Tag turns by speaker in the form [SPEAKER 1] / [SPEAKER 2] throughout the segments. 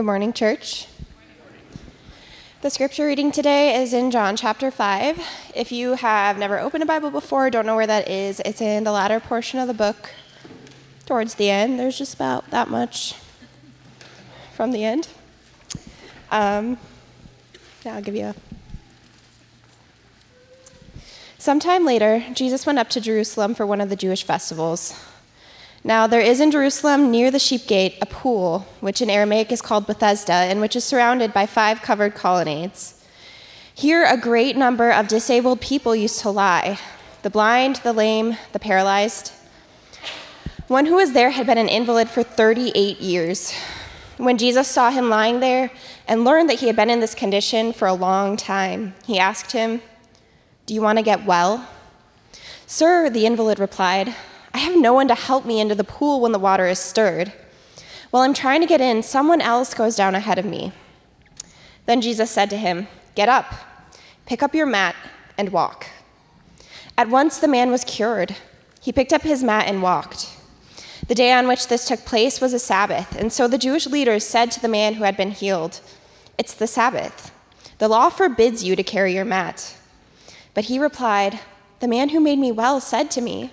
[SPEAKER 1] Good morning, church. The scripture reading today is in John chapter 5. If you have never opened a Bible before, don't know where that is, it's in the latter portion of the book, towards the end. There's just about that much from the end. Um, now I'll give you a. Sometime later, Jesus went up to Jerusalem for one of the Jewish festivals. Now, there is in Jerusalem near the sheep gate a pool, which in Aramaic is called Bethesda, and which is surrounded by five covered colonnades. Here, a great number of disabled people used to lie the blind, the lame, the paralyzed. One who was there had been an invalid for 38 years. When Jesus saw him lying there and learned that he had been in this condition for a long time, he asked him, Do you want to get well? Sir, the invalid replied, I have no one to help me into the pool when the water is stirred. While I'm trying to get in, someone else goes down ahead of me. Then Jesus said to him, Get up, pick up your mat, and walk. At once the man was cured. He picked up his mat and walked. The day on which this took place was a Sabbath, and so the Jewish leaders said to the man who had been healed, It's the Sabbath. The law forbids you to carry your mat. But he replied, The man who made me well said to me,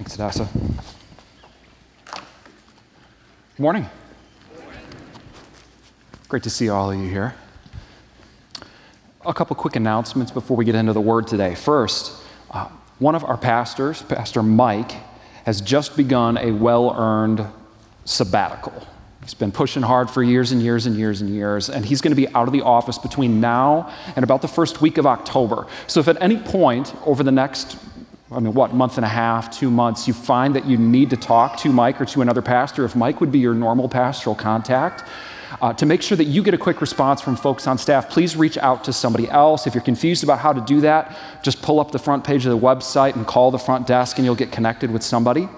[SPEAKER 2] Thanks, Adasa. Good morning. Great to see all of you here. A couple quick announcements before we get into the word today. First, uh, one of our pastors, Pastor Mike, has just begun a well earned sabbatical. He's been pushing hard for years and years and years and years, and he's going to be out of the office between now and about the first week of October. So, if at any point over the next I mean, what, month and a half, two months, you find that you need to talk to Mike or to another pastor, if Mike would be your normal pastoral contact, uh, to make sure that you get a quick response from folks on staff, please reach out to somebody else. If you're confused about how to do that, just pull up the front page of the website and call the front desk, and you'll get connected with somebody.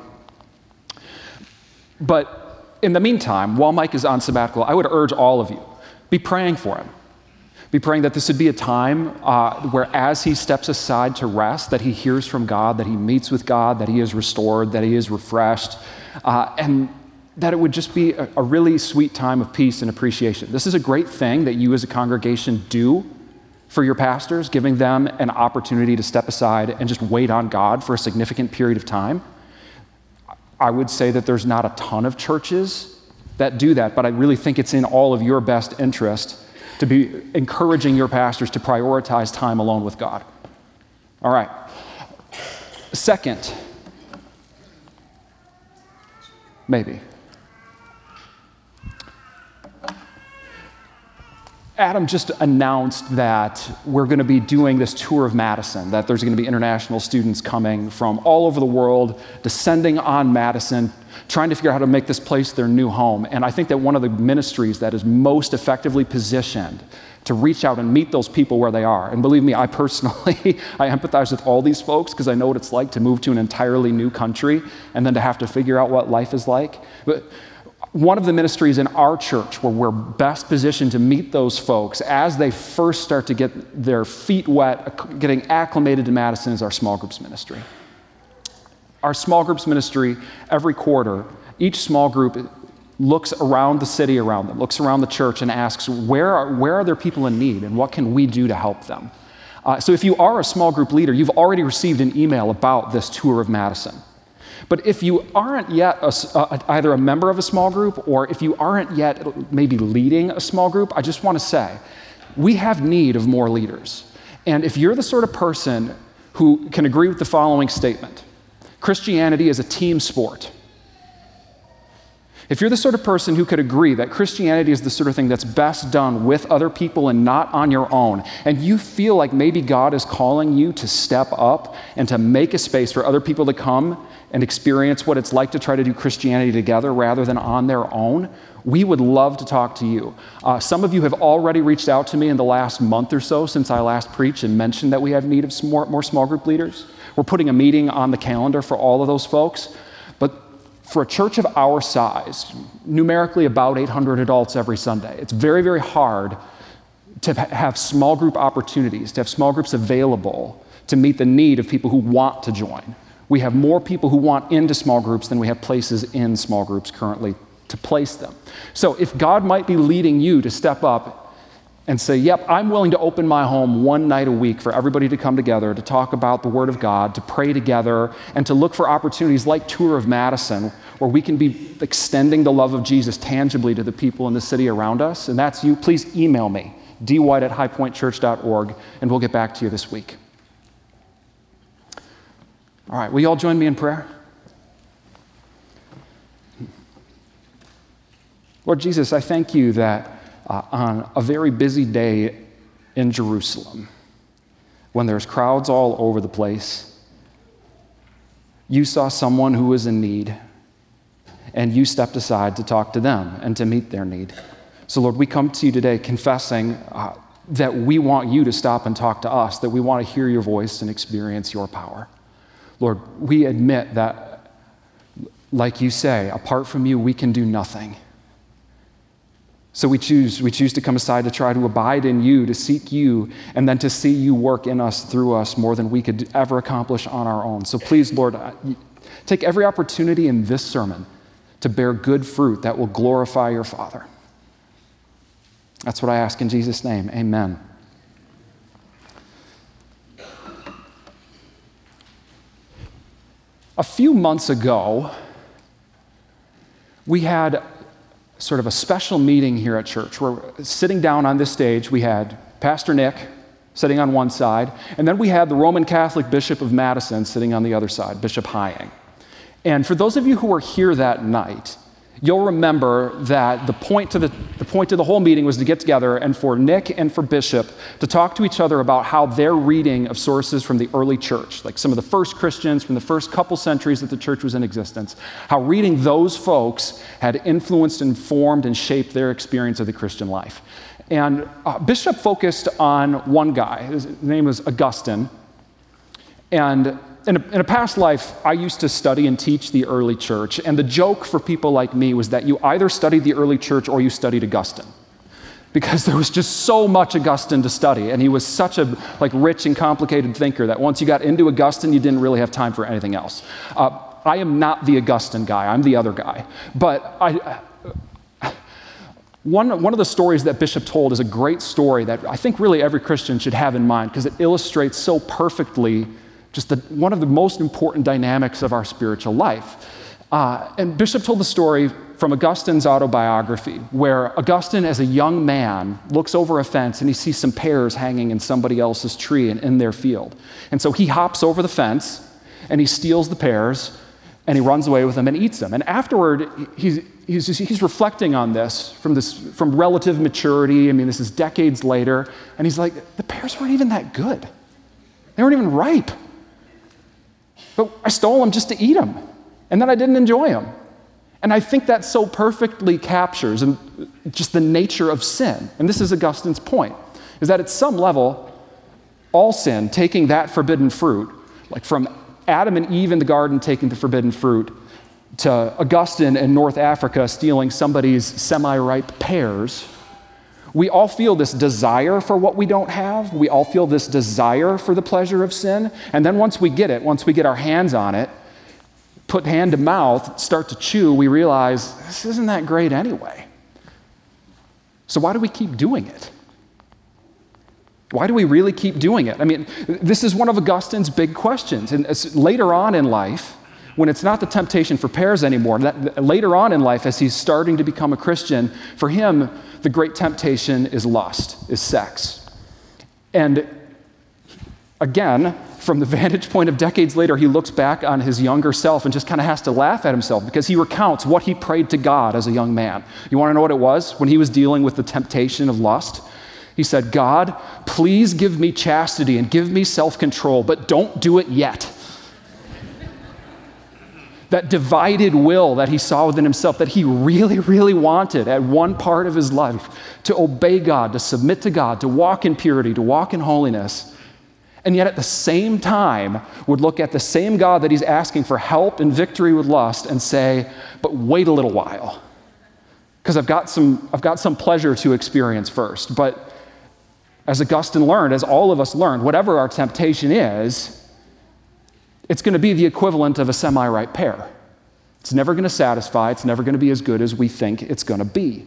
[SPEAKER 2] But in the meantime, while Mike is on sabbatical, I would urge all of you be praying for him be praying that this would be a time uh, where, as he steps aside to rest, that he hears from God, that he meets with God, that he is restored, that he is refreshed, uh, and that it would just be a, a really sweet time of peace and appreciation. This is a great thing that you as a congregation do for your pastors, giving them an opportunity to step aside and just wait on God for a significant period of time. I would say that there's not a ton of churches that do that, but I really think it's in all of your best interest to be encouraging your pastors to prioritize time alone with God. All right. Second, maybe. Adam just announced that we're going to be doing this tour of Madison, that there's going to be international students coming from all over the world, descending on Madison, trying to figure out how to make this place their new home. And I think that one of the ministries that is most effectively positioned to reach out and meet those people where they are. And believe me, I personally, I empathize with all these folks because I know what it's like to move to an entirely new country and then to have to figure out what life is like. But one of the ministries in our church where we're best positioned to meet those folks as they first start to get their feet wet, getting acclimated to Madison, is our small groups ministry. Our small groups ministry, every quarter, each small group looks around the city around them, looks around the church, and asks, where are, where are there people in need and what can we do to help them? Uh, so if you are a small group leader, you've already received an email about this tour of Madison. But if you aren't yet a, uh, either a member of a small group or if you aren't yet maybe leading a small group, I just want to say we have need of more leaders. And if you're the sort of person who can agree with the following statement Christianity is a team sport. if you're the sort of person who could agree that Christianity is the sort of thing that's best done with other people and not on your own, and you feel like maybe God is calling you to step up and to make a space for other people to come and experience what it's like to try to do Christianity together rather than on their own, we would love to talk to you. Uh, some of you have already reached out to me in the last month or so since I last preached and mentioned that we have need of more, more small group leaders. We're putting a meeting on the calendar for all of those folks. But for a church of our size, numerically about 800 adults every Sunday, it's very, very hard to have small group opportunities, to have small groups available to meet the need of people who want to join. We have more people who want into small groups than we have places in small groups currently to place them. So if God might be leading you to step up and say, Yep, I'm willing to open my home one night a week for everybody to come together to talk about the Word of God, to pray together, and to look for opportunities like Tour of Madison, where we can be extending the love of Jesus tangibly to the people in the city around us. And that's you. Please email me, dwight at highpointchurch.org, and we'll get back to you this week. All right, will you all join me in prayer? Lord Jesus, I thank you that uh, on a very busy day in Jerusalem, when there's crowds all over the place, you saw someone who was in need, and you stepped aside to talk to them and to meet their need. So, Lord, we come to you today confessing uh, that we want you to stop and talk to us, that we want to hear your voice and experience your power. Lord, we admit that, like you say, apart from you, we can do nothing. So we choose, we choose to come aside to try to abide in you, to seek you, and then to see you work in us, through us, more than we could ever accomplish on our own. So please, Lord, take every opportunity in this sermon to bear good fruit that will glorify your Father. That's what I ask in Jesus' name. Amen. A few months ago, we had sort of a special meeting here at church We're sitting down on this stage, we had Pastor Nick sitting on one side, and then we had the Roman Catholic Bishop of Madison sitting on the other side, Bishop Hying. And for those of you who were here that night, you'll remember that the point, to the, the point of the whole meeting was to get together and for Nick and for Bishop to talk to each other about how their reading of sources from the early church, like some of the first Christians from the first couple centuries that the church was in existence, how reading those folks had influenced, informed, and shaped their experience of the Christian life. And uh, Bishop focused on one guy. His name was Augustine. And in a, in a, past life, I used to study and teach the early church, and the joke for people like me was that you either studied the early church or you studied Augustine. Because there was just so much Augustine to study, and he was such a like rich and complicated thinker that once you got into Augustine, you didn't really have time for anything else. Uh, I am not the Augustine guy; I'm the other guy. But I, one, one of the stories that Bishop told is a great story that I think really every Christian should have in mind because it illustrates so perfectly just the, one of the most important dynamics of our spiritual life. Uh, and Bishop told the story from Augustine's autobiography, where Augustine, as a young man, looks over a fence and he sees some pears hanging in somebody else's tree and in their field. And so he hops over the fence and he steals the pears and he runs away with them and eats them. And afterward, he's, he's, he's reflecting on this from, this from relative maturity. I mean, this is decades later. And he's like, the pears weren't even that good, they weren't even ripe. But I stole them just to eat them. And then I didn't enjoy them. And I think that so perfectly captures uh, just the nature of sin. And this is Augustine's point, is that at some level, all sin, taking that forbidden fruit, like from Adam and Eve in the garden taking the forbidden fruit, to Augustine in North Africa stealing somebody's semi ripe pears, we all feel this desire for what we don't have. We all feel this desire for the pleasure of sin. And then once we get it, once we get our hands on it, put hand to mouth, start to chew, we realize this isn't that great anyway. So why do we keep doing it? Why do we really keep doing it? I mean, this is one of Augustine's big questions. And later on in life, when it's not the temptation for pears anymore, that, later on in life, as he's starting to become a Christian, for him, the great temptation is lust, is sex. And again, from the vantage point of decades later, he looks back on his younger self and just kind of has to laugh at himself because he recounts what he prayed to God as a young man. You want to know what it was when he was dealing with the temptation of lust? He said, God, please give me chastity and give me self control, but don't do it yet. That divided will that he saw within himself, that he really, really wanted at one part of his life to obey God, to submit to God, to walk in purity, to walk in holiness. And yet at the same time, would look at the same God that he's asking for help and victory with lust and say, but wait a little while. Because I've, got some, I've got some pleasure to experience first. But as Augustine learned, as all of us learned, whatever our temptation is, it's going to be the equivalent of a semi ripe pear. It's never going to satisfy, it's never going to be as good as we think it's going to be.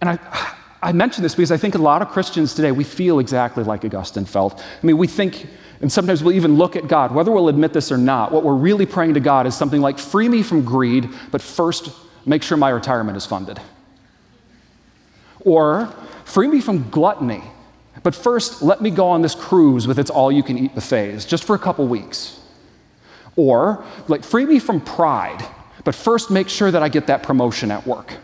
[SPEAKER 2] And I, I mention this because I think a lot of Christians today, we feel exactly like Augustine felt. I mean, we think, and sometimes we'll even look at God, whether we'll admit this or not, what we're really praying to God is something like, free me from greed, but first make sure my retirement is funded. Or, free me from gluttony, but first, let me go on this cruise with its all you can eat buffets just for a couple weeks. Or, like, free me from pride, but first make sure that I get that promotion at work.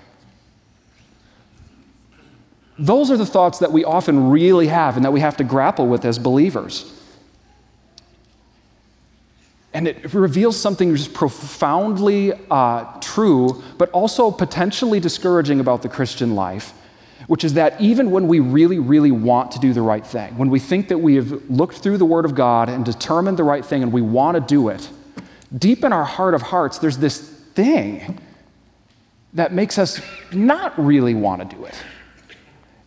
[SPEAKER 2] Those are the thoughts that we often really have and that we have to grapple with as believers. And it reveals something just profoundly uh, true, but also potentially discouraging about the Christian life which is that even when we really, really want to do the right thing, when we think that we have looked through the Word of God and determined the right thing and we want to do it, deep in our heart of hearts, there's this thing that makes us not really want to do it.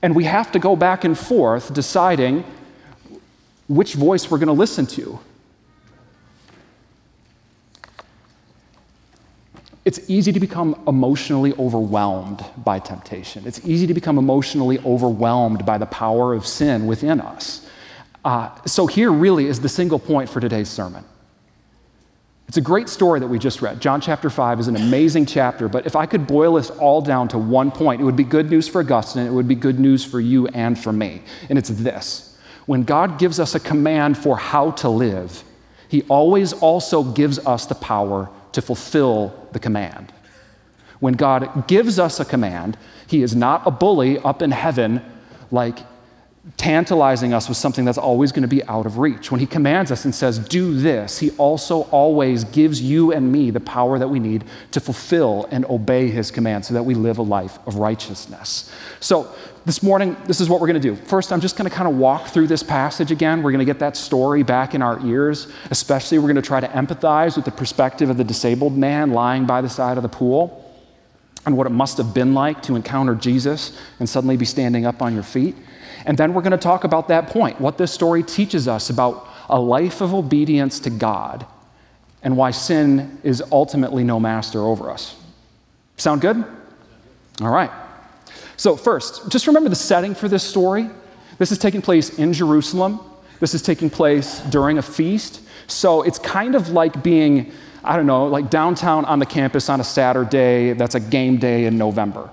[SPEAKER 2] And we have to go back and forth deciding which voice we're going to listen to. It's easy to become emotionally overwhelmed by temptation. It's easy to become emotionally overwhelmed by the power of sin within us. Uh, so, here really is the single point for today's sermon. It's a great story that we just read. John chapter 5 is an amazing chapter, but if I could boil this all down to one point, it would be good news for Augustine, it would be good news for you and for me. And it's this when God gives us a command for how to live, He always also gives us the power to fulfill the command. When God gives us a command, He is not a bully up in heaven, like tantalizing us with something that's always going to be out of reach. When He commands us and says, Do this, He also always gives you and me the power that we need to fulfill and obey His command so that we live a life of righteousness. So, this morning, this is what we're going to do. First, I'm just going to kind of walk through this passage again. We're going to get that story back in our ears. Especially, we're going to try to empathize with the perspective of the disabled man lying by the side of the pool and what it must have been like to encounter Jesus and suddenly be standing up on your feet. And then we're going to talk about that point, what this story teaches us about a life of obedience to God and why sin is ultimately no master over us. Sound good? All right. So, first, just remember the setting for this story. This is taking place in Jerusalem. This is taking place during a feast. So, it's kind of like being, I don't know, like downtown on the campus on a Saturday that's a game day in November.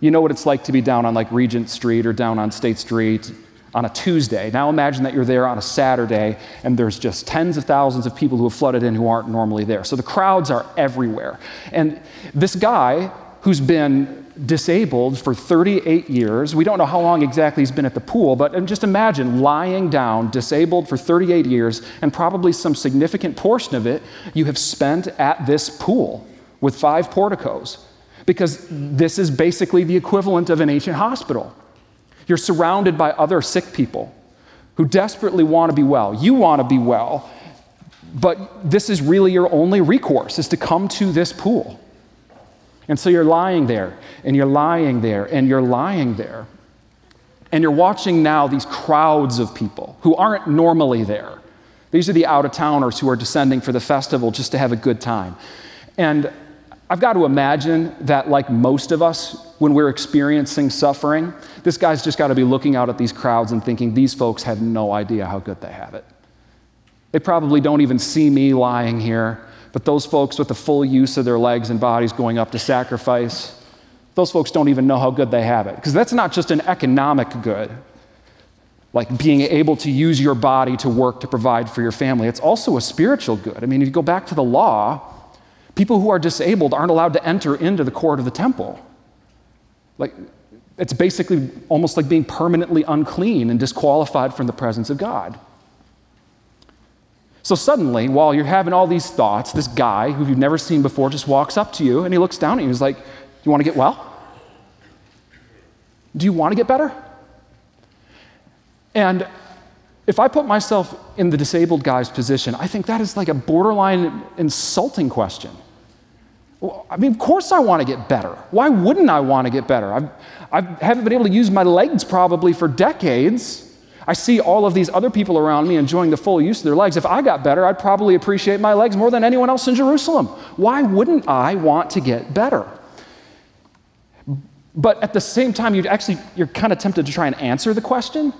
[SPEAKER 2] You know what it's like to be down on like Regent Street or down on State Street on a Tuesday. Now imagine that you're there on a Saturday and there's just tens of thousands of people who have flooded in who aren't normally there. So the crowds are everywhere. And this guy who's been disabled for 38 years. We don't know how long exactly he's been at the pool, but just imagine lying down, disabled for 38 years, and probably some significant portion of it you have spent at this pool with five porticos, because this is basically the equivalent of an ancient hospital. You're surrounded by other sick people who desperately want to be well. You want to be well, but this is really your only recourse is to come to this pool. And so you're lying there, and you're lying there, and you're lying there. And you're watching now these crowds of people who aren't normally there. These are the out of towners who are descending for the festival just to have a good time. And I've got to imagine that, like most of us, when we're experiencing suffering, this guy's just got to be looking out at these crowds and thinking, these folks have no idea how good they have it. They probably don't even see me lying here. But those folks with the full use of their legs and bodies going up to sacrifice, those folks don't even know how good they have it. Because that's not just an economic good. like being able to use your body to work to provide for your family. It's also a spiritual good. I mean, if you go back to the law, people who are disabled aren't allowed to enter into the court of the temple. Like, it's basically almost like being permanently unclean and disqualified from the presence of God. So suddenly, while you're having all these thoughts, this guy who you've never seen before just walks up to you and he looks down at you. He's like, You want to get well? Do you want to get better? And if I put myself in the disabled guy's position, I think that is like a borderline insulting question. I mean, of course I want to get better. Why wouldn't I want to get better? I've, I haven't been able to use my legs probably for decades. I see all of these other people around me enjoying the full use of their legs. If I got better, I'd probably appreciate my legs more than anyone else in Jerusalem. Why wouldn't I want to get better? But at the same time, you'd actually, you're kind of tempted to try and answer the question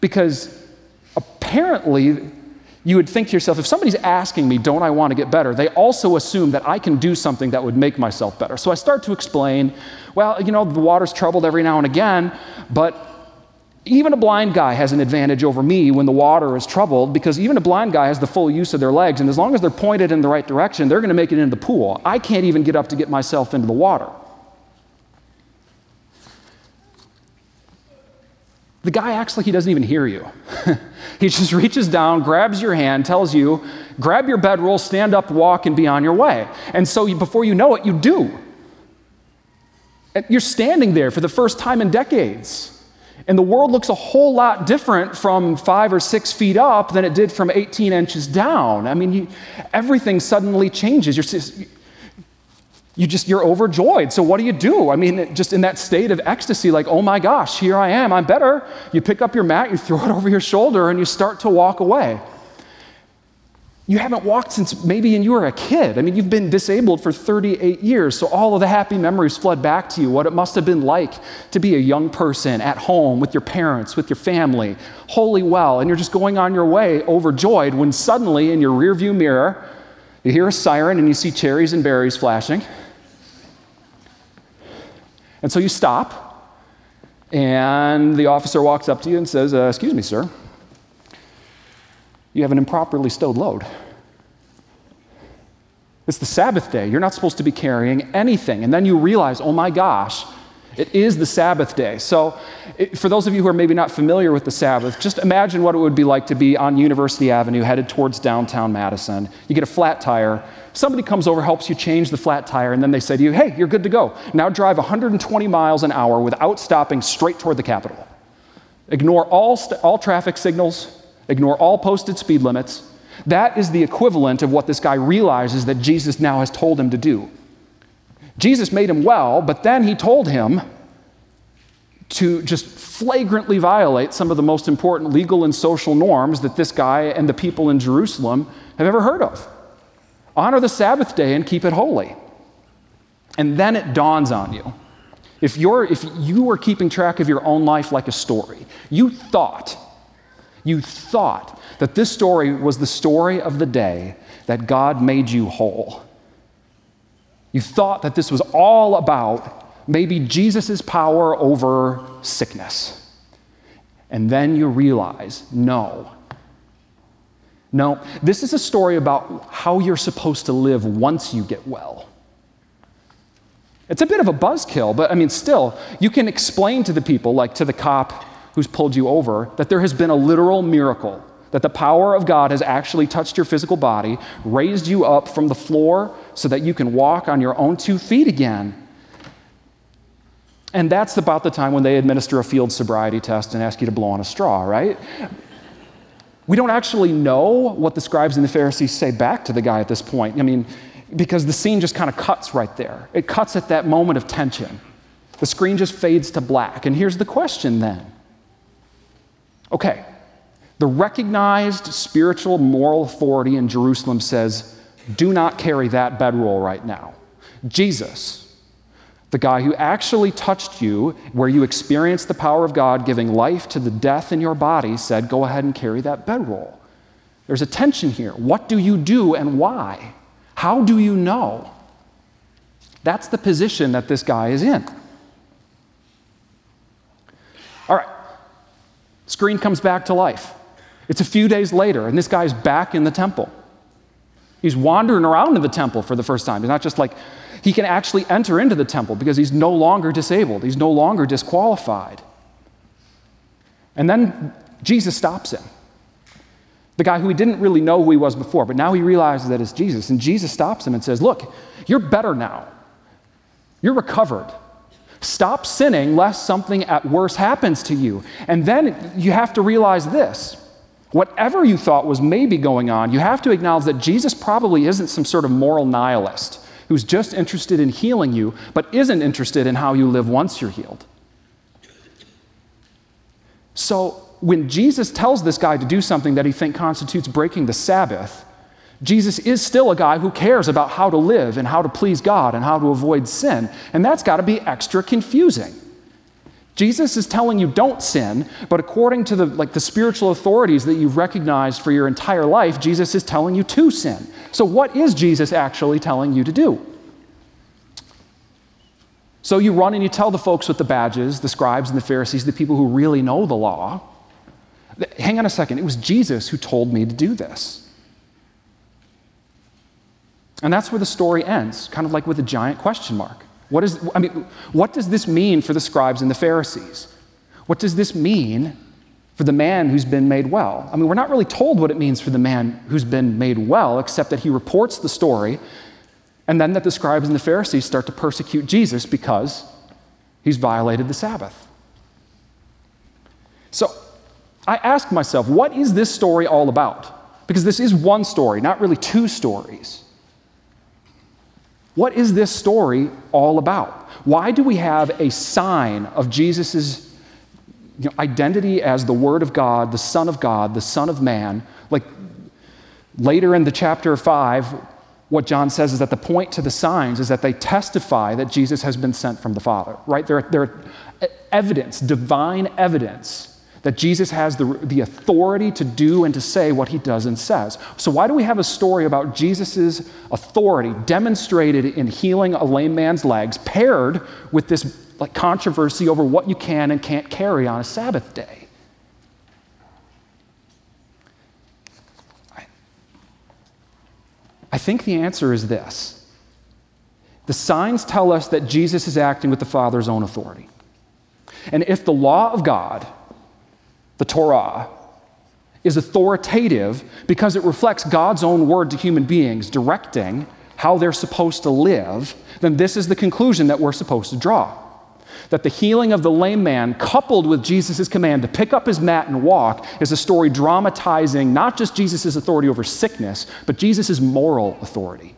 [SPEAKER 2] because apparently, you would think to yourself, if somebody's asking me, don't I want to get better, they also assume that I can do something that would make myself better. So I start to explain, well, you know, the water's troubled every now and again, but even a blind guy has an advantage over me when the water is troubled because even a blind guy has the full use of their legs, and as long as they're pointed in the right direction, they're going to make it into the pool. I can't even get up to get myself into the water. The guy acts like he doesn't even hear you. he just reaches down, grabs your hand, tells you, grab your bedroll, stand up, walk, and be on your way. And so you, before you know it, you do. You're standing there for the first time in decades. And the world looks a whole lot different from five or six feet up than it did from 18 inches down. I mean, you, everything suddenly changes. You're, you just you're overjoyed so what do you do i mean just in that state of ecstasy like oh my gosh here i am i'm better you pick up your mat you throw it over your shoulder and you start to walk away you haven't walked since maybe you were a kid. I mean you've been disabled for 38 years so all of the happy memories flood back to you. What it must have been like to be a young person at home with your parents with your family wholly well and you're just going on your way overjoyed when suddenly in your rearview mirror you hear a siren and you see cherries and berries flashing. And so you stop, and the officer walks up to you and says, uh, Excuse me, sir, you have an improperly stowed load. It's the Sabbath day. You're not supposed to be carrying anything. And then you realize, oh my gosh, it is the Sabbath day. So, it, for those of you who are maybe not familiar with the Sabbath, just imagine what it would be like to be on University Avenue headed towards downtown Madison. You get a flat tire. Somebody comes over, helps you change the flat tire, and then they say to you, hey, you're good to go. Now drive 120 miles an hour without stopping straight toward the Capitol. Ignore all, st- all traffic signals, ignore all posted speed limits. That is the equivalent of what this guy realizes that Jesus now has told him to do. Jesus made him well, but then he told him to just flagrantly violate some of the most important legal and social norms that this guy and the people in Jerusalem have ever heard of. Honor the Sabbath day and keep it holy. And then it dawns on you. If, you're, if you were keeping track of your own life like a story, you thought, you thought that this story was the story of the day that God made you whole. You thought that this was all about maybe Jesus' power over sickness. And then you realize no. No, this is a story about how you're supposed to live once you get well. It's a bit of a buzzkill, but I mean, still, you can explain to the people, like to the cop who's pulled you over, that there has been a literal miracle that the power of God has actually touched your physical body, raised you up from the floor so that you can walk on your own two feet again. And that's about the time when they administer a field sobriety test and ask you to blow on a straw, right? We don't actually know what the scribes and the Pharisees say back to the guy at this point. I mean, because the scene just kind of cuts right there. It cuts at that moment of tension. The screen just fades to black. And here's the question then okay, the recognized spiritual moral authority in Jerusalem says, do not carry that bedroll right now. Jesus, the guy who actually touched you, where you experienced the power of God giving life to the death in your body, said, Go ahead and carry that bedroll. There's a tension here. What do you do and why? How do you know? That's the position that this guy is in. All right, Screen comes back to life. It's a few days later, and this guy's back in the temple. He's wandering around in the temple for the first time. He's not just like, he can actually enter into the temple because he's no longer disabled, he's no longer disqualified. And then Jesus stops him. The guy who he didn't really know who he was before, but now he realizes that it's Jesus. And Jesus stops him and says, Look, you're better now. You're recovered. Stop sinning lest something at worst happens to you. And then you have to realize this whatever you thought was maybe going on, you have to acknowledge that Jesus probably isn't some sort of moral nihilist who's just interested in healing you, but isn't interested in how you live once you're healed. So when Jesus tells this guy to do something that he thinks constitutes breaking the Sabbath, Jesus is still a guy who cares about how to live and how to please God and how to avoid sin. And that's got to be extra confusing. Jesus is telling you don't sin, but according to the like the spiritual authorities that you've recognized for your entire life, Jesus is telling you to sin. So what is Jesus actually telling you to do? So you run and you tell the folks with the badges, the scribes and the Pharisees, the people who really know the law, hang on a second, it was Jesus who told me to do this. And that's where the story ends, kind of like with a giant question mark. What is, I mean, what does this mean for the scribes and the Pharisees? What does this mean for the man who's been made well? I mean, we're not really told what it means for the man who's been made well, except that he reports the story, and then that the scribes and the Pharisees start to persecute Jesus because he's violated the Sabbath. So I ask myself, what is this story all about? Because this is one story, not really two stories. What is this story all about? Why do we have a sign of Jesus' you know, identity as the Word of God, the Son of God, the Son of Man? Like later in the chapter 5, what John says is that the point to the signs is that they testify that Jesus has been sent from the Father, right? They're, they're evidence, divine evidence that Jesus has the, the authority to do and to say what he does and says. So, why do we have a story about Jesus' authority demonstrated in healing a lame man's legs, paired with this like, controversy over what you can and can't carry on a Sabbath day? I think the answer is this. The signs tell us that Jesus is acting with the Father's own authority. And if the law of God the Torah, is authoritative because it reflects God's own word to human beings, directing how they're supposed to live, then this is the conclusion that we're supposed to draw. That the healing of the lame man, coupled with Jesus' command to pick up his mat and walk, is a story dramatizing not just Jesus' authority over sickness, but Jesus' moral authority.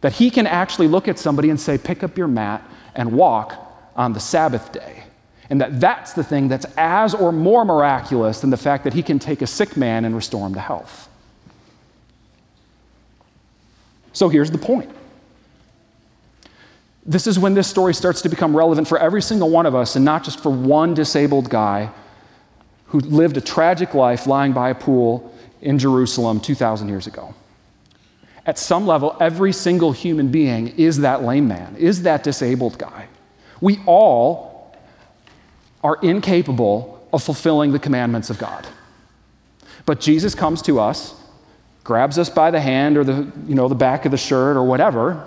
[SPEAKER 2] That he can actually look at somebody and say, Pick up your mat and walk on the Sabbath day and that that's the thing that's as or more miraculous than the fact that he can take a sick man and restore him to health. So here's the point. This is when this story starts to become relevant for every single one of us, and not just for one disabled guy who lived a tragic life lying by a pool in Jerusalem 2,000 years ago. At some level, every single human being is that lame man, is that disabled guy. We all are incapable of fulfilling the commandments of God. But Jesus comes to us, grabs us by the hand or the, you know, the back of the shirt or whatever,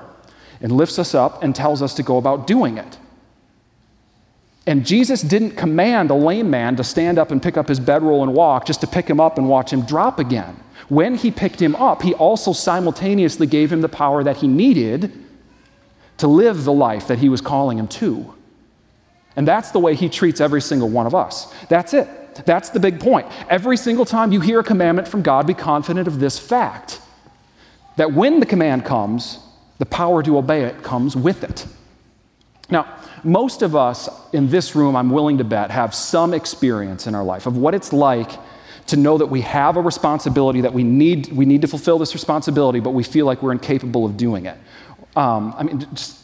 [SPEAKER 2] and lifts us up and tells us to go about doing it. And Jesus didn't command a lame man to stand up and pick up his bedroll and walk just to pick him up and watch him drop again. When he picked him up, he also simultaneously gave him the power that he needed to live the life that he was calling him to. And that's the way he treats every single one of us. That's it. That's the big point. Every single time you hear a commandment from God, be confident of this fact that when the command comes, the power to obey it comes with it. Now, most of us in this room, I'm willing to bet, have some experience in our life of what it's like to know that we have a responsibility, that we need, we need to fulfill this responsibility, but we feel like we're incapable of doing it. Um, I mean, just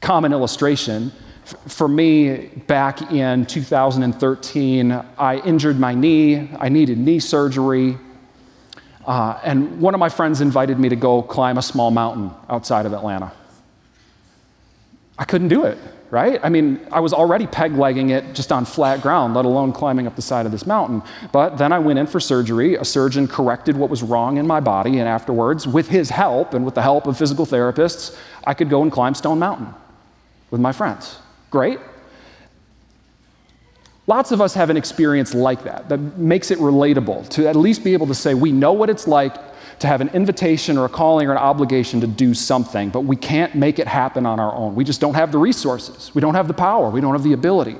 [SPEAKER 2] common illustration for me, back in 2013, I injured my knee. I needed knee surgery. Uh, and one of my friends invited me to go climb a small mountain outside of Atlanta. I couldn't do it, right? I mean, I was already peg legging it just on flat ground, let alone climbing up the side of this mountain. But then I went in for surgery. A surgeon corrected what was wrong in my body, and afterwards, with his help and with the help of physical therapists, I could go and climb Stone Mountain with my friends. Great. Lots of us have an experience like that that makes it relatable to at least be able to say, we know what it's like to have an invitation or a calling or an obligation to do something, but we can't make it happen on our own. We just don't have the resources, we don't have the power, we don't have the ability.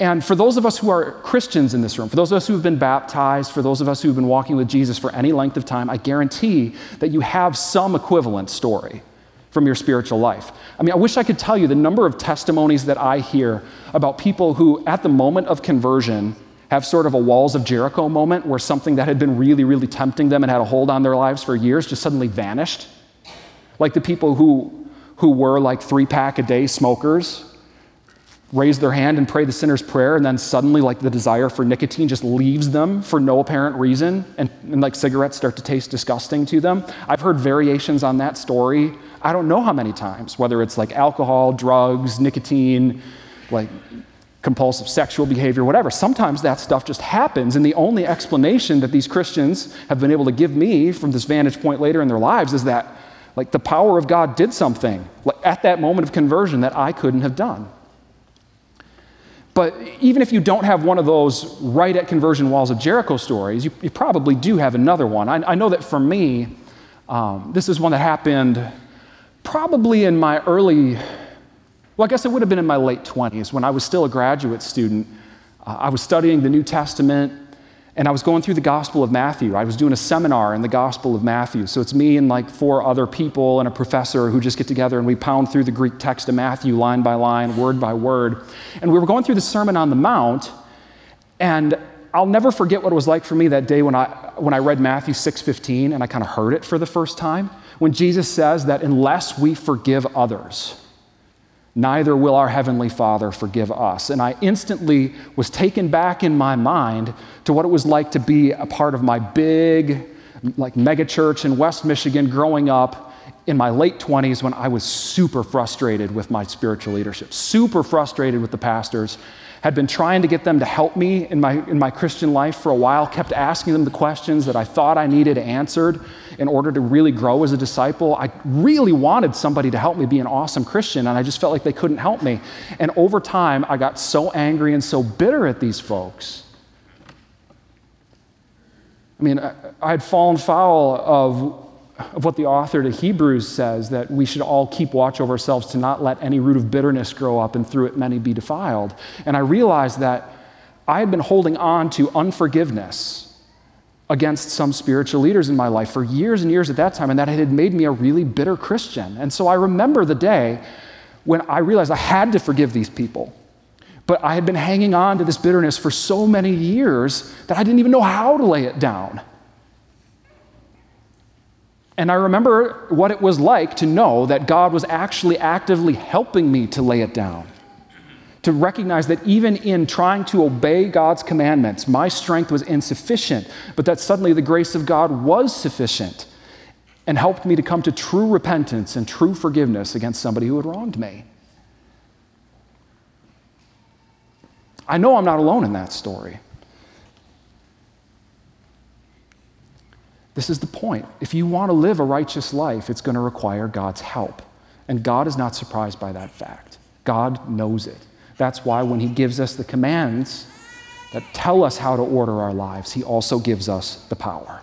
[SPEAKER 2] And for those of us who are Christians in this room, for those of us who have been baptized, for those of us who have been walking with Jesus for any length of time, I guarantee that you have some equivalent story from your spiritual life. I mean, I wish I could tell you the number of testimonies that I hear about people who, at the moment of conversion, have sort of a walls of Jericho moment where something that had been really, really tempting them and had a hold on their lives for years just suddenly vanished. Like the people who, who were like three pack a day smokers raise their hand and pray the sinner's prayer, and then suddenly, like the desire for nicotine just leaves them for no apparent reason, and, and like cigarettes start to taste disgusting to them. I've heard variations on that story, I don't know how many times, whether it's like alcohol, drugs, nicotine, like compulsive sexual behavior, whatever. Sometimes that stuff just happens, and the only explanation that these Christians have been able to give me from this vantage point later in their lives is that, like, the power of God did something like, at that moment of conversion that I couldn't have done. But even if you don't have one of those right at conversion walls of Jericho stories, you, you probably do have another one. I, I know that for me, um, this is one that happened probably in my early well, I guess it would have been in my late 20s when I was still a graduate student. Uh, I was studying the New Testament and I was going through the Gospel of Matthew. I was doing a seminar in the Gospel of Matthew. So it's me and like four other people and a professor who just get together and we pound through the Greek text of Matthew line by line, word by word. And we were going through the Sermon on the Mount. And I'll never forget what it was like for me that day when I, when I read Matthew 6:15 and I kind of heard it for the first time. When Jesus says that unless we forgive others, neither will our Heavenly Father forgive us. And I instantly was taken back in my mind to what it was like to be a part of my big, like, megachurch in West Michigan growing up in my late 20s when I was super frustrated with my spiritual leadership, super frustrated with the pastors, had been trying to get them to help me in my, in my Christian life for a while, kept asking them the questions that I thought I needed answered in order to really grow as a disciple. I really wanted somebody to help me be an awesome Christian, and I just felt like they couldn't help me. And over time, I got so angry and so bitter at these folks. I mean, I, I had fallen foul of of what the author to Hebrews says that we should all keep watch over ourselves to not let any root of bitterness grow up and through it many be defiled. And I realized that I had been holding on to unforgiveness against some spiritual leaders in my life for years and years at that time, and that it had made me a really bitter Christian. And so I remember the day when I realized I had to forgive these people. But I had been hanging on to this bitterness for so many years that I didn't even know how to lay it down. And I remember what it was like to know that God was actually actively helping me to lay it down. To recognize that even in trying to obey God's commandments, my strength was insufficient, but that suddenly the grace of God was sufficient and helped me to come to true repentance and true forgiveness against somebody who had wronged me. I know I'm not alone in that story. This is the point. If you want to live a righteous life, it's going to require God's help. And God is not surprised by that fact. God knows it. That's why when He gives us the commands that tell us how to order our lives, He also gives us the power.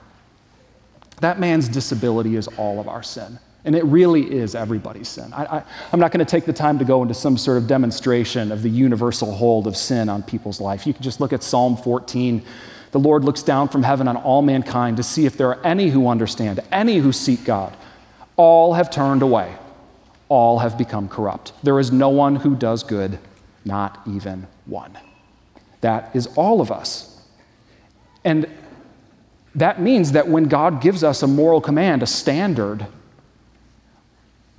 [SPEAKER 2] That man's disability is all of our sin. And it really is everybody's sin. I, am not going to take the time to go into some sort of demonstration of the universal hold of sin on people's life. You can just look at Psalm 14 the Lord looks down from heaven on all mankind to see if there are any who understand, any who seek God. All have turned away, all have become corrupt. There is no one who does good, not even one. That is all of us. And that means that when God gives us a moral command, a standard,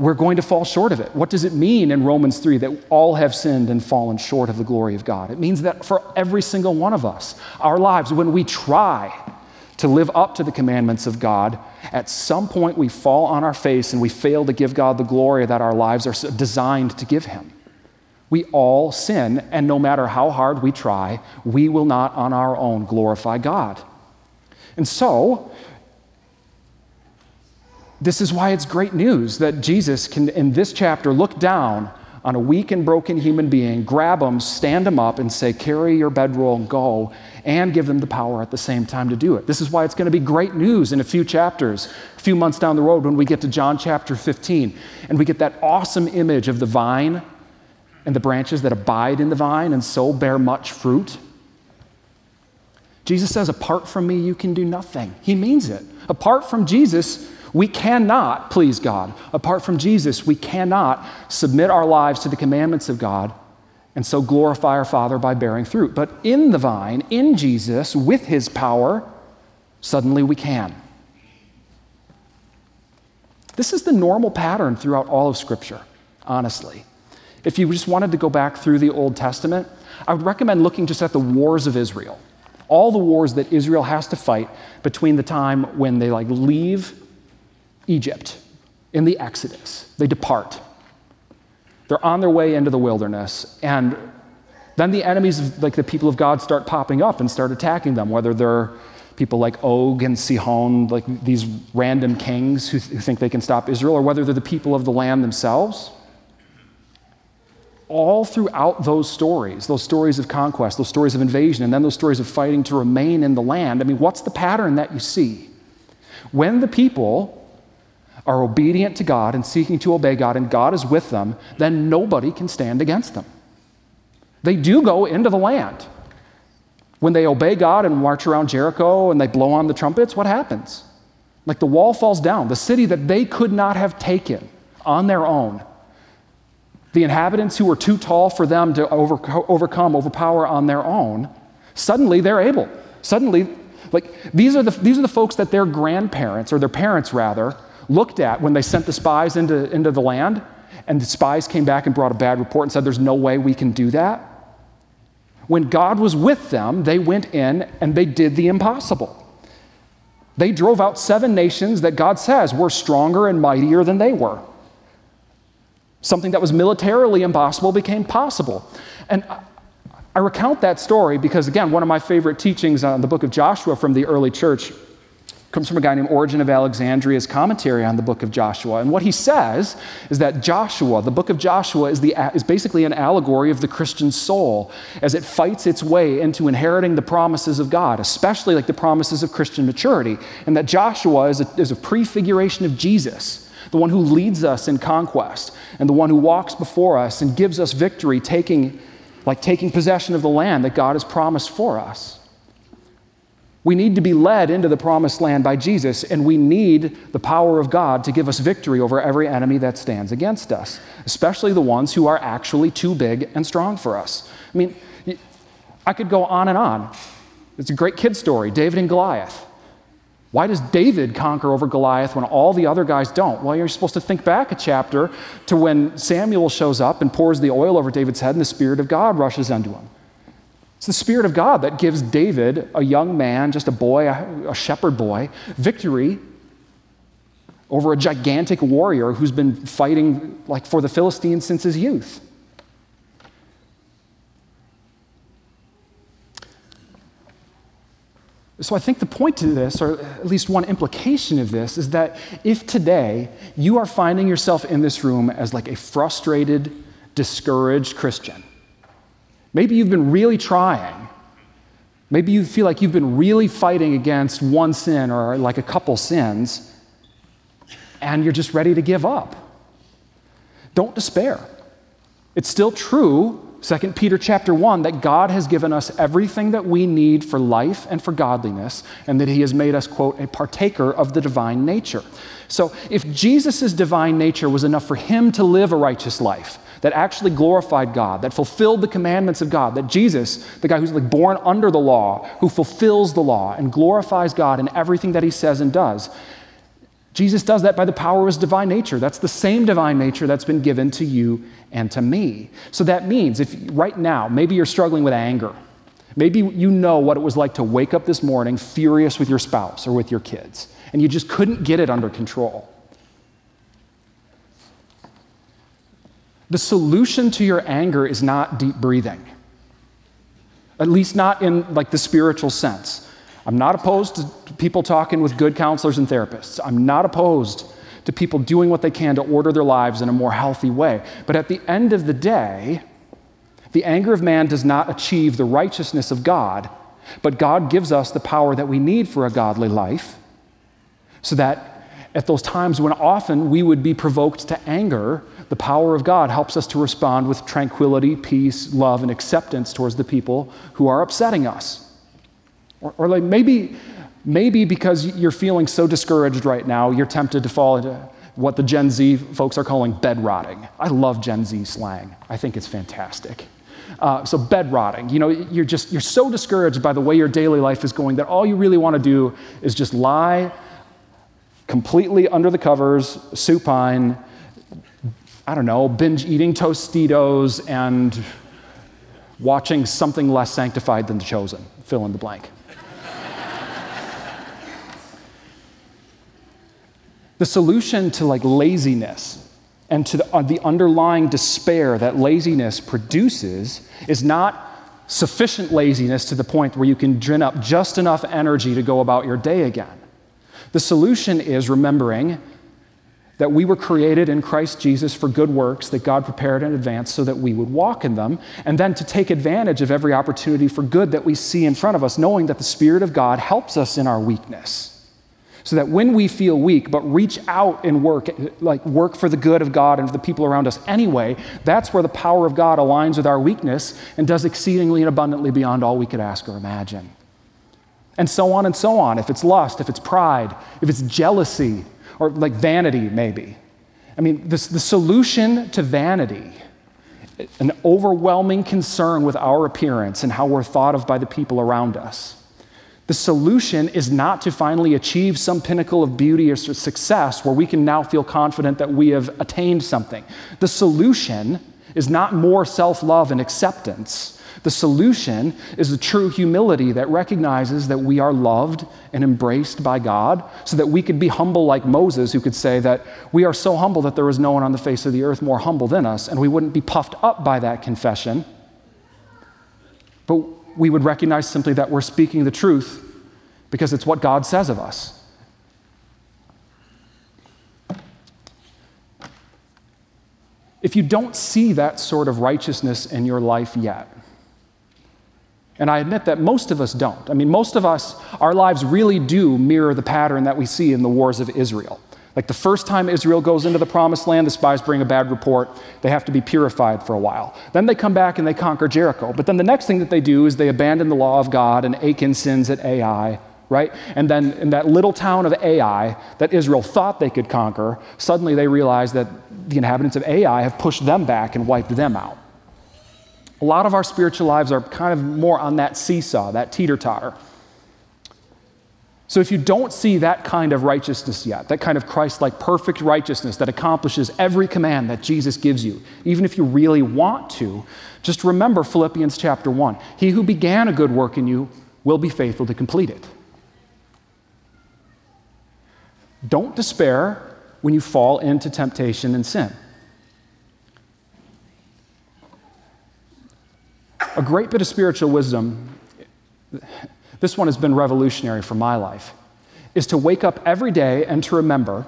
[SPEAKER 2] we're going to fall short of it. What does it mean in Romans 3 that all have sinned and fallen short of the glory of God? It means that for every single one of us, our lives, when we try to live up to the commandments of God, at some point we fall on our face and we fail to give God the glory that our lives are designed to give Him. We all sin, and no matter how hard we try, we will not on our own glorify God. And so, this is why it's great news that Jesus can, in this chapter, look down on a weak and broken human being, grab them, stand them up, and say, Carry your bedroll and go, and give them the power at the same time to do it. This is why it's going to be great news in a few chapters, a few months down the road when we get to John chapter 15, and we get that awesome image of the vine and the branches that abide in the vine and so bear much fruit. Jesus says, Apart from me, you can do nothing. He means it. Apart from Jesus, we cannot please God. Apart from Jesus, we cannot submit our lives to the commandments of God and so glorify our Father by bearing fruit. But in the vine, in Jesus, with his power, suddenly we can. This is the normal pattern throughout all of Scripture, honestly. If you just wanted to go back through the Old Testament, I would recommend looking just at the wars of Israel. All the wars that Israel has to fight between the time when they like leave Egypt in the Exodus. They depart. They're on their way into the wilderness. And then the enemies, like the people of God, start popping up and start attacking them, whether they're people like Og and Sihon, like these random kings who, th- who think they can stop Israel, or whether they're the people of the land themselves. All throughout those stories, those stories of conquest, those stories of invasion, and then those stories of fighting to remain in the land, I mean, what's the pattern that you see? When the people are obedient to God and seeking to obey God, and God is with them, then nobody can stand against them. They do go into the land. When they obey God and march around Jericho and they blow on the trumpets, what happens? Like the wall falls down, the city that they could not have taken on their own. The inhabitants who were too tall for them to over, overcome, overpower on their own, suddenly they're able. Suddenly, like these are the, these are the folks that their grandparents, or their parents rather, looked at when they sent the spies into, into the land, and the spies came back and brought a bad report and said, There's no way we can do that. When God was with them, they went in and they did the impossible. They drove out seven nations that God says were stronger and mightier than they were. Something that was militarily impossible became possible. And I recount that story because, again, one of my favorite teachings on the book of Joshua from the early church comes from a guy named Origen of Alexandria's commentary on the book of Joshua. And what he says is that Joshua, the book of Joshua, is, the, is basically an allegory of the Christian soul as it fights its way into inheriting the promises of God, especially like the promises of Christian maturity. And that Joshua is a, is a prefiguration of Jesus, the one who leads us in conquest and the one who walks before us and gives us victory, taking, like taking possession of the land that God has promised for us. We need to be led into the promised land by Jesus, and we need the power of God to give us victory over every enemy that stands against us, especially the ones who are actually too big and strong for us. I mean, I could go on and on. It's a great kid story David and Goliath. Why does David conquer over Goliath when all the other guys don't? Well, you're supposed to think back a chapter to when Samuel shows up and pours the oil over David's head, and the Spirit of God rushes into him. It's the Spirit of God that gives David, a young man, just a boy, a, shepherd boy, victory over a gigantic warrior who's been fighting like for the Philistines since his youth. So I think the point to this, or at least one implication of this, is that if today you are finding yourself in this room as like a frustrated, discouraged Christian, Maybe you've been really trying. Maybe you feel like you've been really fighting against one sin or like a couple sins, and you're just ready to give up. Don't despair. It's still true, 2 Peter chapter 1, that God has given us everything that we need for life and for godliness, and that He has made us, quote, a partaker of the divine nature. So if Jesus' divine nature was enough for Him to live a righteous life, that actually glorified God, that fulfilled the commandments of God, that Jesus, the guy who's like born under the law, who fulfills the law and glorifies God in everything that he says and does. Jesus does that by the power of his divine nature. That's the same divine nature that's been given to you and to me. So that means if right now, maybe you're struggling with anger, maybe you know what it was like to wake up this morning furious with your spouse or with your kids, and you just couldn't get it under control. The solution to your anger is not deep breathing, at least not in like the spiritual sense. I'm not opposed to people talking with good counselors and therapists. I'm not opposed to people doing what they can to order their lives in a more healthy way. But at the end of the day, the anger of man does not achieve the righteousness of God, but God gives us the power that we need for a godly life so that at those times when often we would be provoked to anger, the power of God helps us to respond with tranquility, peace, love, and acceptance towards the people who are upsetting us. Or, or like maybe, maybe because you're feeling so discouraged right now, you're tempted to fall into what the Gen Z folks are calling bed rotting. I love Gen Z slang. I think it's fantastic. Uh, so bed rotting, you know, you're just you're so discouraged by the way your daily life is going that all you really want to do is just lie completely under the covers, supine, I don't know, binge eating Tostitos and watching something less sanctified than the chosen. Fill in the blank. the solution to like laziness and to the, uh, the underlying despair that laziness produces is not sufficient laziness to the point where you can gin up just enough energy to go about your day again. The solution is remembering that we were created in Christ Jesus for good works that God prepared in advance so that we would walk in them, and then to take advantage of every opportunity for good that we see in front of us, knowing that the Spirit of God helps us in our weakness. So that when we feel weak, but reach out and work, like work for the good of God and for the people around us anyway, that's where the power of God aligns with our weakness and does exceedingly and abundantly beyond all we could ask or imagine. And so on and so on. If it's lust, if it's pride, if it's jealousy, or like vanity, maybe. I mean, this, the solution to vanity, an overwhelming concern with our appearance and how we're thought of by the people around us the solution is not to finally achieve some pinnacle of beauty or success where we can now feel confident that we have attained something. The solution is not more self love and acceptance. The solution is the true humility that recognizes that we are loved and embraced by God, so that we could be humble like Moses, who could say that we are so humble that there is no one on the face of the earth more humble than us, and we wouldn't be puffed up by that confession. But we would recognize simply that we're speaking the truth because it's what God says of us. If you don't see that sort of righteousness in your life yet, and I admit that most of us don't. I mean, most of us, our lives really do mirror the pattern that we see in the wars of Israel. Like the first time Israel goes into the promised land, the spies bring a bad report. They have to be purified for a while. Then they come back and they conquer Jericho. But then the next thing that they do is they abandon the law of God, and Achan sins at Ai, right? And then in that little town of Ai that Israel thought they could conquer, suddenly they realize that the inhabitants of Ai have pushed them back and wiped them out. A lot of our spiritual lives are kind of more on that seesaw, that teeter totter. So if you don't see that kind of righteousness yet, that kind of Christ like perfect righteousness that accomplishes every command that Jesus gives you, even if you really want to, just remember Philippians chapter 1. He who began a good work in you will be faithful to complete it. Don't despair when you fall into temptation and sin. A great bit of spiritual wisdom this one has been revolutionary for my life, is to wake up every day and to remember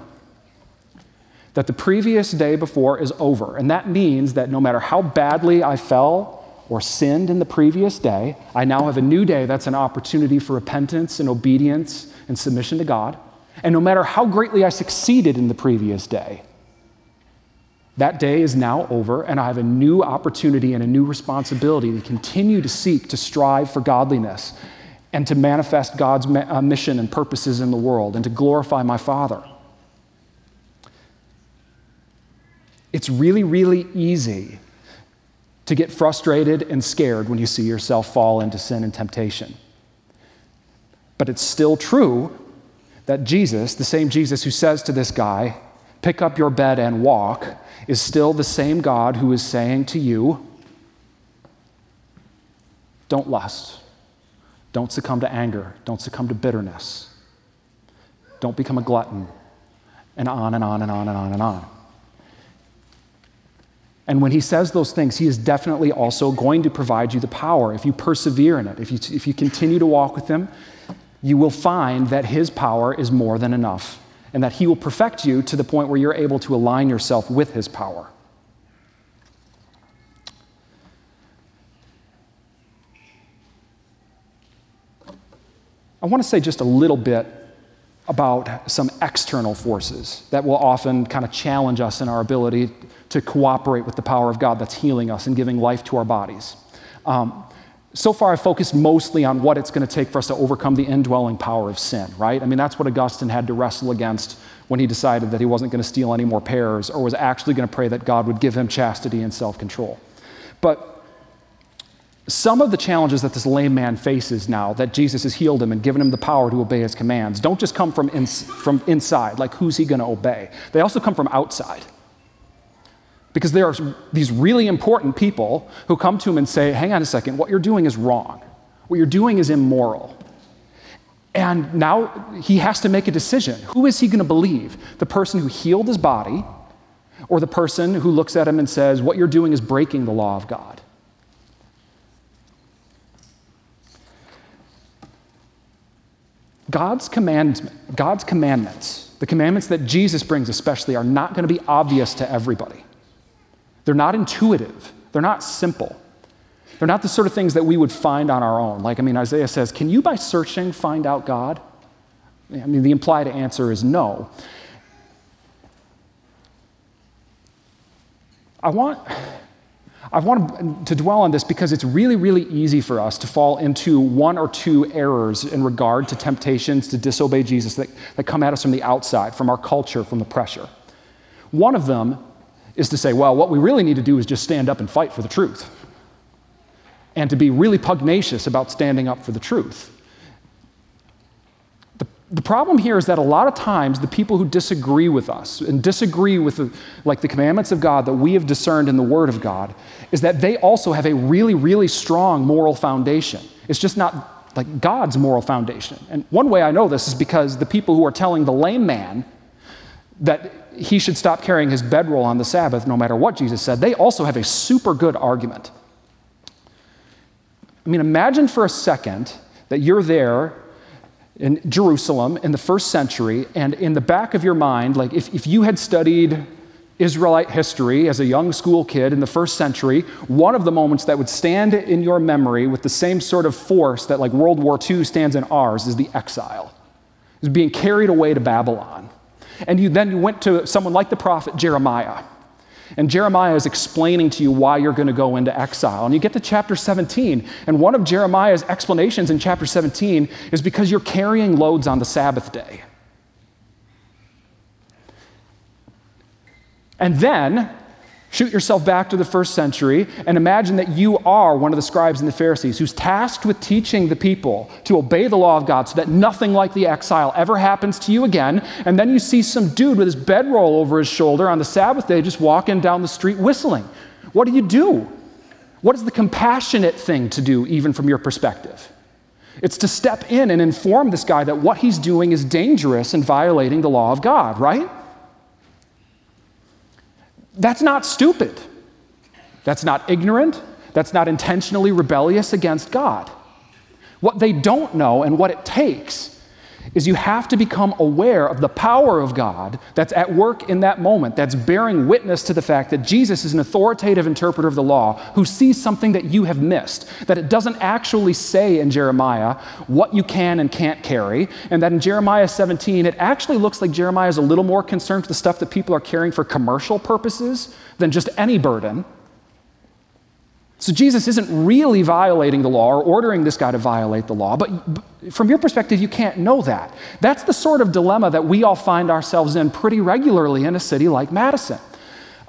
[SPEAKER 2] that the previous day before is over. And that means that no matter how badly I fell or sinned in the previous day, I now have a new day that's an opportunity for repentance and obedience and submission to God. And no matter how greatly I succeeded in the previous day, that day is now over, and I have a new opportunity and a new responsibility to continue to seek to strive for godliness and to manifest God's uh, mission and purposes in the world and to glorify my Father. It's really, really easy to get frustrated and scared when you see yourself fall into sin and temptation. But it's still true that Jesus, the same Jesus who says to this guy, pick up your bed and walk, is still the same God who is saying to you, don't lust. Don't succumb to anger. Don't succumb to bitterness. Don't become a glutton. And on and on and on and on and on. And when he says those things, he is definitely also going to provide you the power. If you persevere in it, if you, if you continue to walk with him, you will find that his power is more than enough and that he will perfect you to the point where you're able to align yourself with his power. I want to say just a little bit about some external forces that will often kind of challenge us in our ability to cooperate with the power of God that's healing us and giving life to our bodies. Um, so far, I've focused mostly on what it's going to take for us to overcome the indwelling power of sin, right? I mean, that's what Augustine had to wrestle against when he decided that he wasn't going to steal any more pears or was actually going to pray that God would give him chastity and self control. But some of the challenges that this lame man faces now that Jesus has healed him and given him the power to obey his commands don't just come from, from inside, like who's he going to obey? They also come from outside. Because there are these really important people who come to him and say, hang on a second, what you're doing is wrong. What you're doing is immoral. And now he has to make a decision. Who is he going to believe? The person who healed his body or the person who looks at him and says, what you're doing is breaking the law of God? God's, command, God's commandments, the commandments that Jesus brings especially, are not going to be obvious to everybody. They're not intuitive, they're not simple. They're not the sort of things that we would find on our own. Like, I mean, Isaiah says, Can you by searching find out God? I mean, the implied answer is no. I want, I want to dwell on this because it's really, really easy for us to fall into one or two errors in regard to temptations to disobey Jesus that, that come at us from the outside, from our culture, from the pressure. One of them is to say, well, what we really need to do is just stand up and fight for the truth. And to be really pugnacious about standing up for the truth. The, the problem here is that a lot of times the people who disagree with us and disagree with the, like the commandments of God that we have discerned in the Word of God is that they also have a really, really strong moral foundation. It's just not like God's moral foundation. And one way I know this is because the people who are telling the lame man that he should stop carrying his bedroll on the Sabbath, no matter what Jesus said, they also have a super good argument. I mean, imagine for a second that you're there in Jerusalem in the first century, and in the back of your mind, like if, if you had studied Israelite history as a young school kid in the first century, one of the moments that would stand in your memory with the same sort of force that like World War II stands in ours is the exile. Is being carried away to Babylon. And you then you went to someone like the prophet Jeremiah. And Jeremiah is explaining to you why you're going to go into exile. And you get to chapter 17, and one of Jeremiah's explanations in chapter 17 is because you're carrying loads on the Sabbath day. And then Shoot yourself back to the first century and imagine that you are one of the scribes and the Pharisees who's tasked with teaching the people to obey the law of God so that nothing like the exile ever happens to you again. And then you see some dude with his bedroll over his shoulder on the Sabbath day just walking down the street whistling. What do you do? What is the compassionate thing to do, even from your perspective? It's to step in and inform this guy that what he's doing is dangerous and violating the law of God, right? That's not stupid. That's not ignorant. That's not intentionally rebellious against God. What they don't know and what it takes is you have to become aware of the power of God that's at work in that moment, that's bearing witness to the fact that Jesus is an authoritative interpreter of the law who sees something that you have missed, that it doesn't actually say in Jeremiah what you can and can't carry, and that in Jeremiah 17, it actually looks like Jeremiah is a little more concerned with the stuff that people are carrying for commercial purposes than just any burden. So Jesus isn't really violating the law or ordering this guy to violate the law, but from your perspective, you can't know that. That's the sort of dilemma that we all find ourselves in pretty regularly in a city like Madison.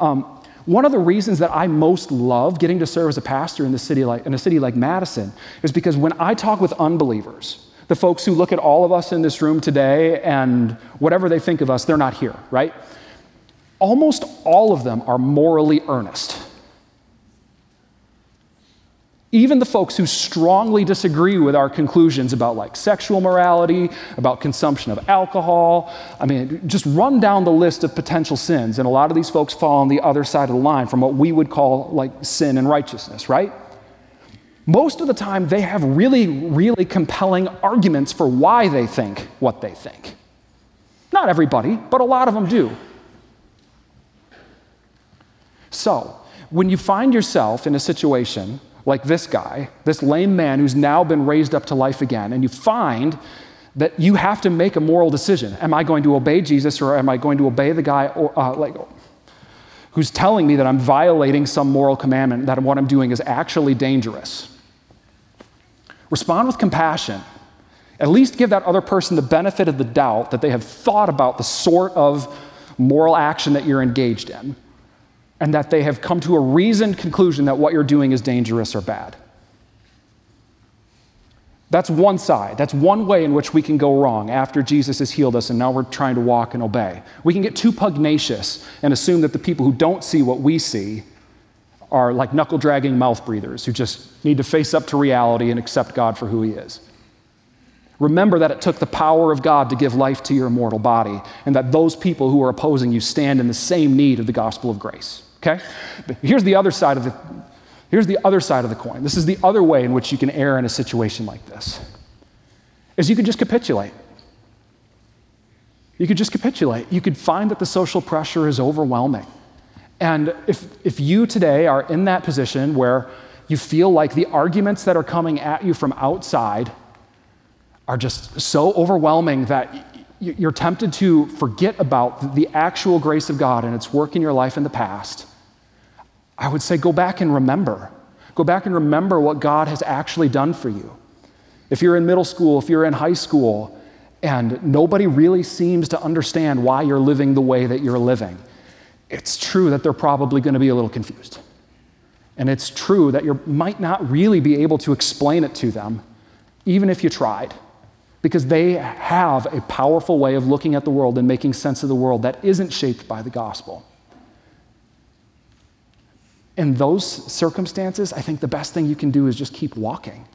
[SPEAKER 2] Um, one of the reasons that I most love getting to serve as a pastor in, the city like, in a city like Madison is because when I talk with unbelievers, the folks who look at all of us in this room today and whatever they think of us, they're not here, right? Almost all of them are morally earnest Even the folks who strongly disagree with our conclusions about like sexual morality, about consumption of alcohol, I mean, just run down the list of potential sins. And a lot of these folks fall on the other side of the line from what we would call like sin and righteousness, right? Most of the time, they have really, really compelling arguments for why they think what they think. Not everybody, but a lot of them do. So, when you find yourself in a situation like this guy, this lame man who's now been raised up to life again, and you find that you have to make a moral decision. Am I going to obey Jesus or am I going to obey the guy or, uh, like, who's telling me that I'm violating some moral commandment, that what I'm doing is actually dangerous? Respond with compassion. At least give that other person the benefit of the doubt that they have thought about the sort of moral action that you're engaged in and that they have come to a reasoned conclusion that what you're doing is dangerous or bad. That's one side. That's one way in which we can go wrong after Jesus has healed us and now we're trying to walk and obey. We can get too pugnacious and assume that the people who don't see what we see are like knuckle dragging mouth breathers who just need to face up to reality and accept God for who He is. Remember that it took the power of God to give life to your mortal body, and that those people who are opposing you stand in the same need of the gospel of grace. Okay? But here's the other side of the here's the other side of the coin. This is the other way in which you can err in a situation like this. Is you could just capitulate. You could just capitulate. You could find that the social pressure is overwhelming. And if, if you today are in that position where you feel like the arguments that are coming at you from outside are just so overwhelming that you're tempted to forget about the actual grace of God and its work in your life in the past, I would say go back and remember. Go back and remember what God has actually done for you. If you're in middle school, if you're in high school, and nobody really seems to understand why you're living the way that you're living, it's true that they're probably going to be a little confused. And it's true that you might not really be able to explain it to them, even if you tried, because they have a powerful way of looking at the world and making sense of the world that isn't shaped by the gospel in those circumstances, I think the best thing you can do is just keep walking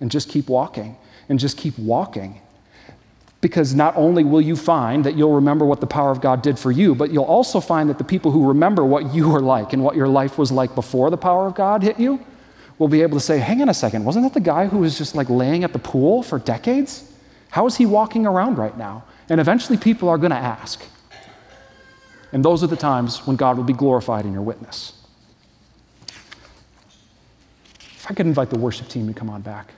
[SPEAKER 2] and just keep walking and just keep walking. Because not only will you find that you'll remember what the power of God did for you, but you'll also find that the people who remember what you were like and what your life was like before the power of God hit you will be able to say, hang on a second, wasn't that the guy who was just like laying at the pool for decades? How is he walking around right now? And eventually people are going to ask. And those are the times when God will be glorified in your witness. If I could invite the worship team to come on back.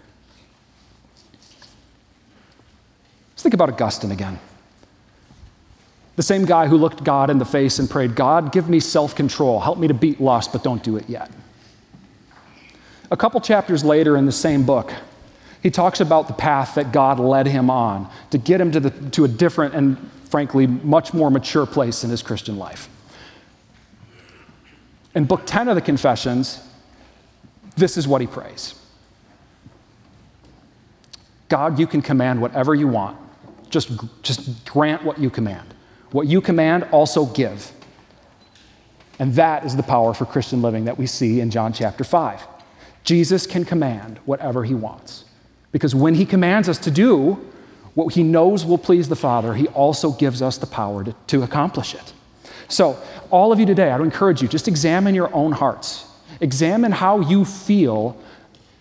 [SPEAKER 2] Let's think about Augustine again. The same guy who looked God in the face and prayed, God, give me self control. Help me to beat lust, but don't do it yet. A couple chapters later in the same book, he talks about the path that God led him on to get him to, the, to a different and, frankly, much more mature place in his Christian life. In book 10 of the Confessions, this is what he prays God, you can command whatever you want. Just, just grant what you command. What you command, also give. And that is the power for Christian living that we see in John chapter 5. Jesus can command whatever he wants. Because when he commands us to do what he knows will please the Father, he also gives us the power to, to accomplish it. So, all of you today, I would encourage you, just examine your own hearts. Examine how you feel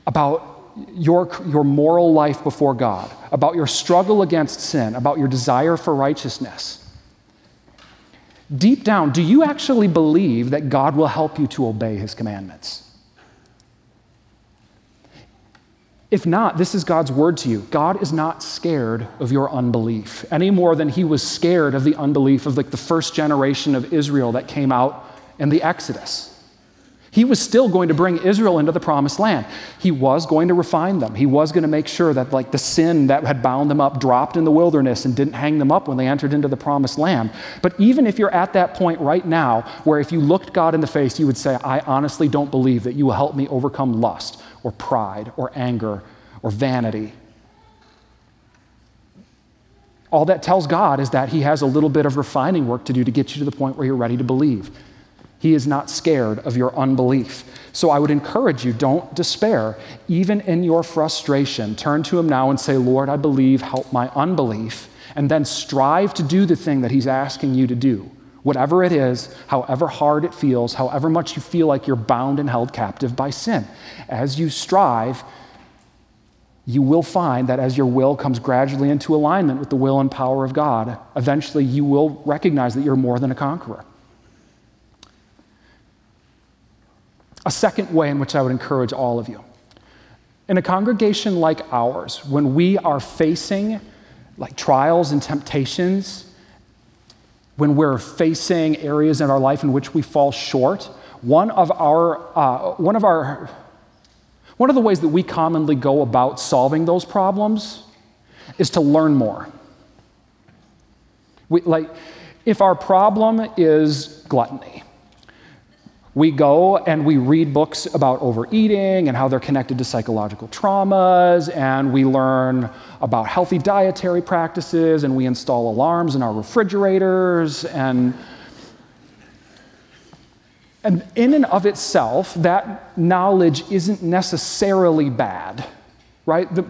[SPEAKER 2] about your, your moral life before God, about your struggle against sin, about your desire for righteousness. Deep down, do you actually believe that God will help you to obey his commandments? If not, this is God's word to you. God is not scared of your unbelief any more than he was scared of the unbelief of like the first generation of Israel that came out in the Exodus. He was still going to bring Israel into the promised land. He was going to refine them. He was going to make sure that like the sin that had bound them up dropped in the wilderness and didn't hang them up when they entered into the promised land. But even if you're at that point right now where if you looked God in the face, you would say, I honestly don't believe that you will help me overcome lust or pride or anger or vanity. All that tells God is that He has a little bit of refining work to do to get you to the point where you're ready to believe. He is not scared of your unbelief. So I would encourage you don't despair. Even in your frustration, turn to Him now and say, Lord, I believe, help my unbelief. And then strive to do the thing that He's asking you to do. Whatever it is, however hard it feels, however much you feel like you're bound and held captive by sin. As you strive, you will find that as your will comes gradually into alignment with the will and power of God, eventually you will recognize that you're more than a conqueror. A second way in which I would encourage all of you in a congregation like ours, when we are facing like trials and temptations, when we're facing areas in our life in which we fall short, one of our, uh, one of our, one of the ways that we commonly go about solving those problems is to learn more. We, like, if our problem is gluttony, we go and we read books about overeating and how they're connected to psychological traumas, and we learn about healthy dietary practices, and we install alarms in our refrigerators. And, and in and of itself, that knowledge isn't necessarily bad, right? The,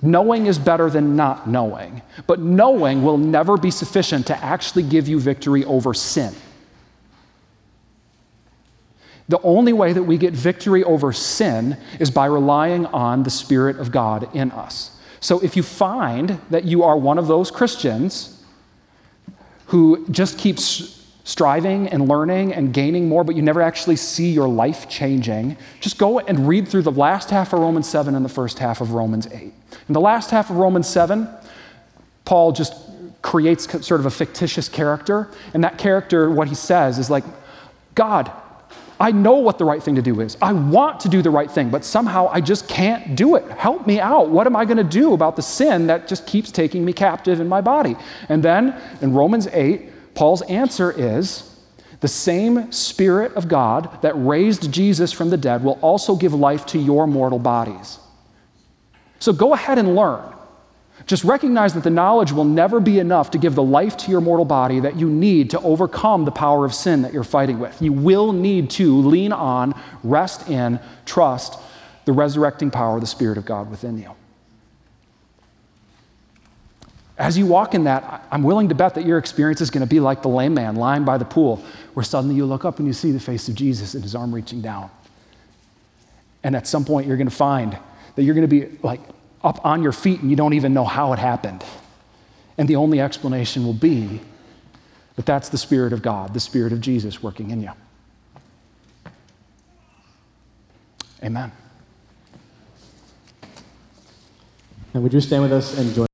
[SPEAKER 2] knowing is better than not knowing, but knowing will never be sufficient to actually give you victory over sin. The only way that we get victory over sin is by relying on the Spirit of God in us. So if you find that you are one of those Christians who just keeps striving and learning and gaining more, but you never actually see your life changing, just go and read through the last half of Romans 7 and the first half of Romans 8. In the last half of Romans 7, Paul just creates sort of a fictitious character, and that character, what he says is like, God, I know what the right thing to do is. I want to do the right thing, but somehow I just can't do it. Help me out. What am I going to do about the sin that just keeps taking me captive in my body? And then in Romans 8, Paul's answer is the same Spirit of God that raised Jesus from the dead will also give life to your mortal bodies. So go ahead and learn. Just recognize that the knowledge will never be enough to give the life to your mortal body that you need to overcome the power of sin that you're fighting with. You will need to lean on, rest in, trust the resurrecting power of the Spirit of God within you. As you walk in that, I'm willing to bet that your experience is going to be like the lame man lying by the pool, where suddenly you look up and you see the face of Jesus and his arm reaching down. And at some point, you're going to find that you're going to be like up on your feet and you don't even know how it happened. And the only explanation will be that that's the Spirit of God, the Spirit of Jesus working in you. Amen.
[SPEAKER 3] And would you stand with us and join?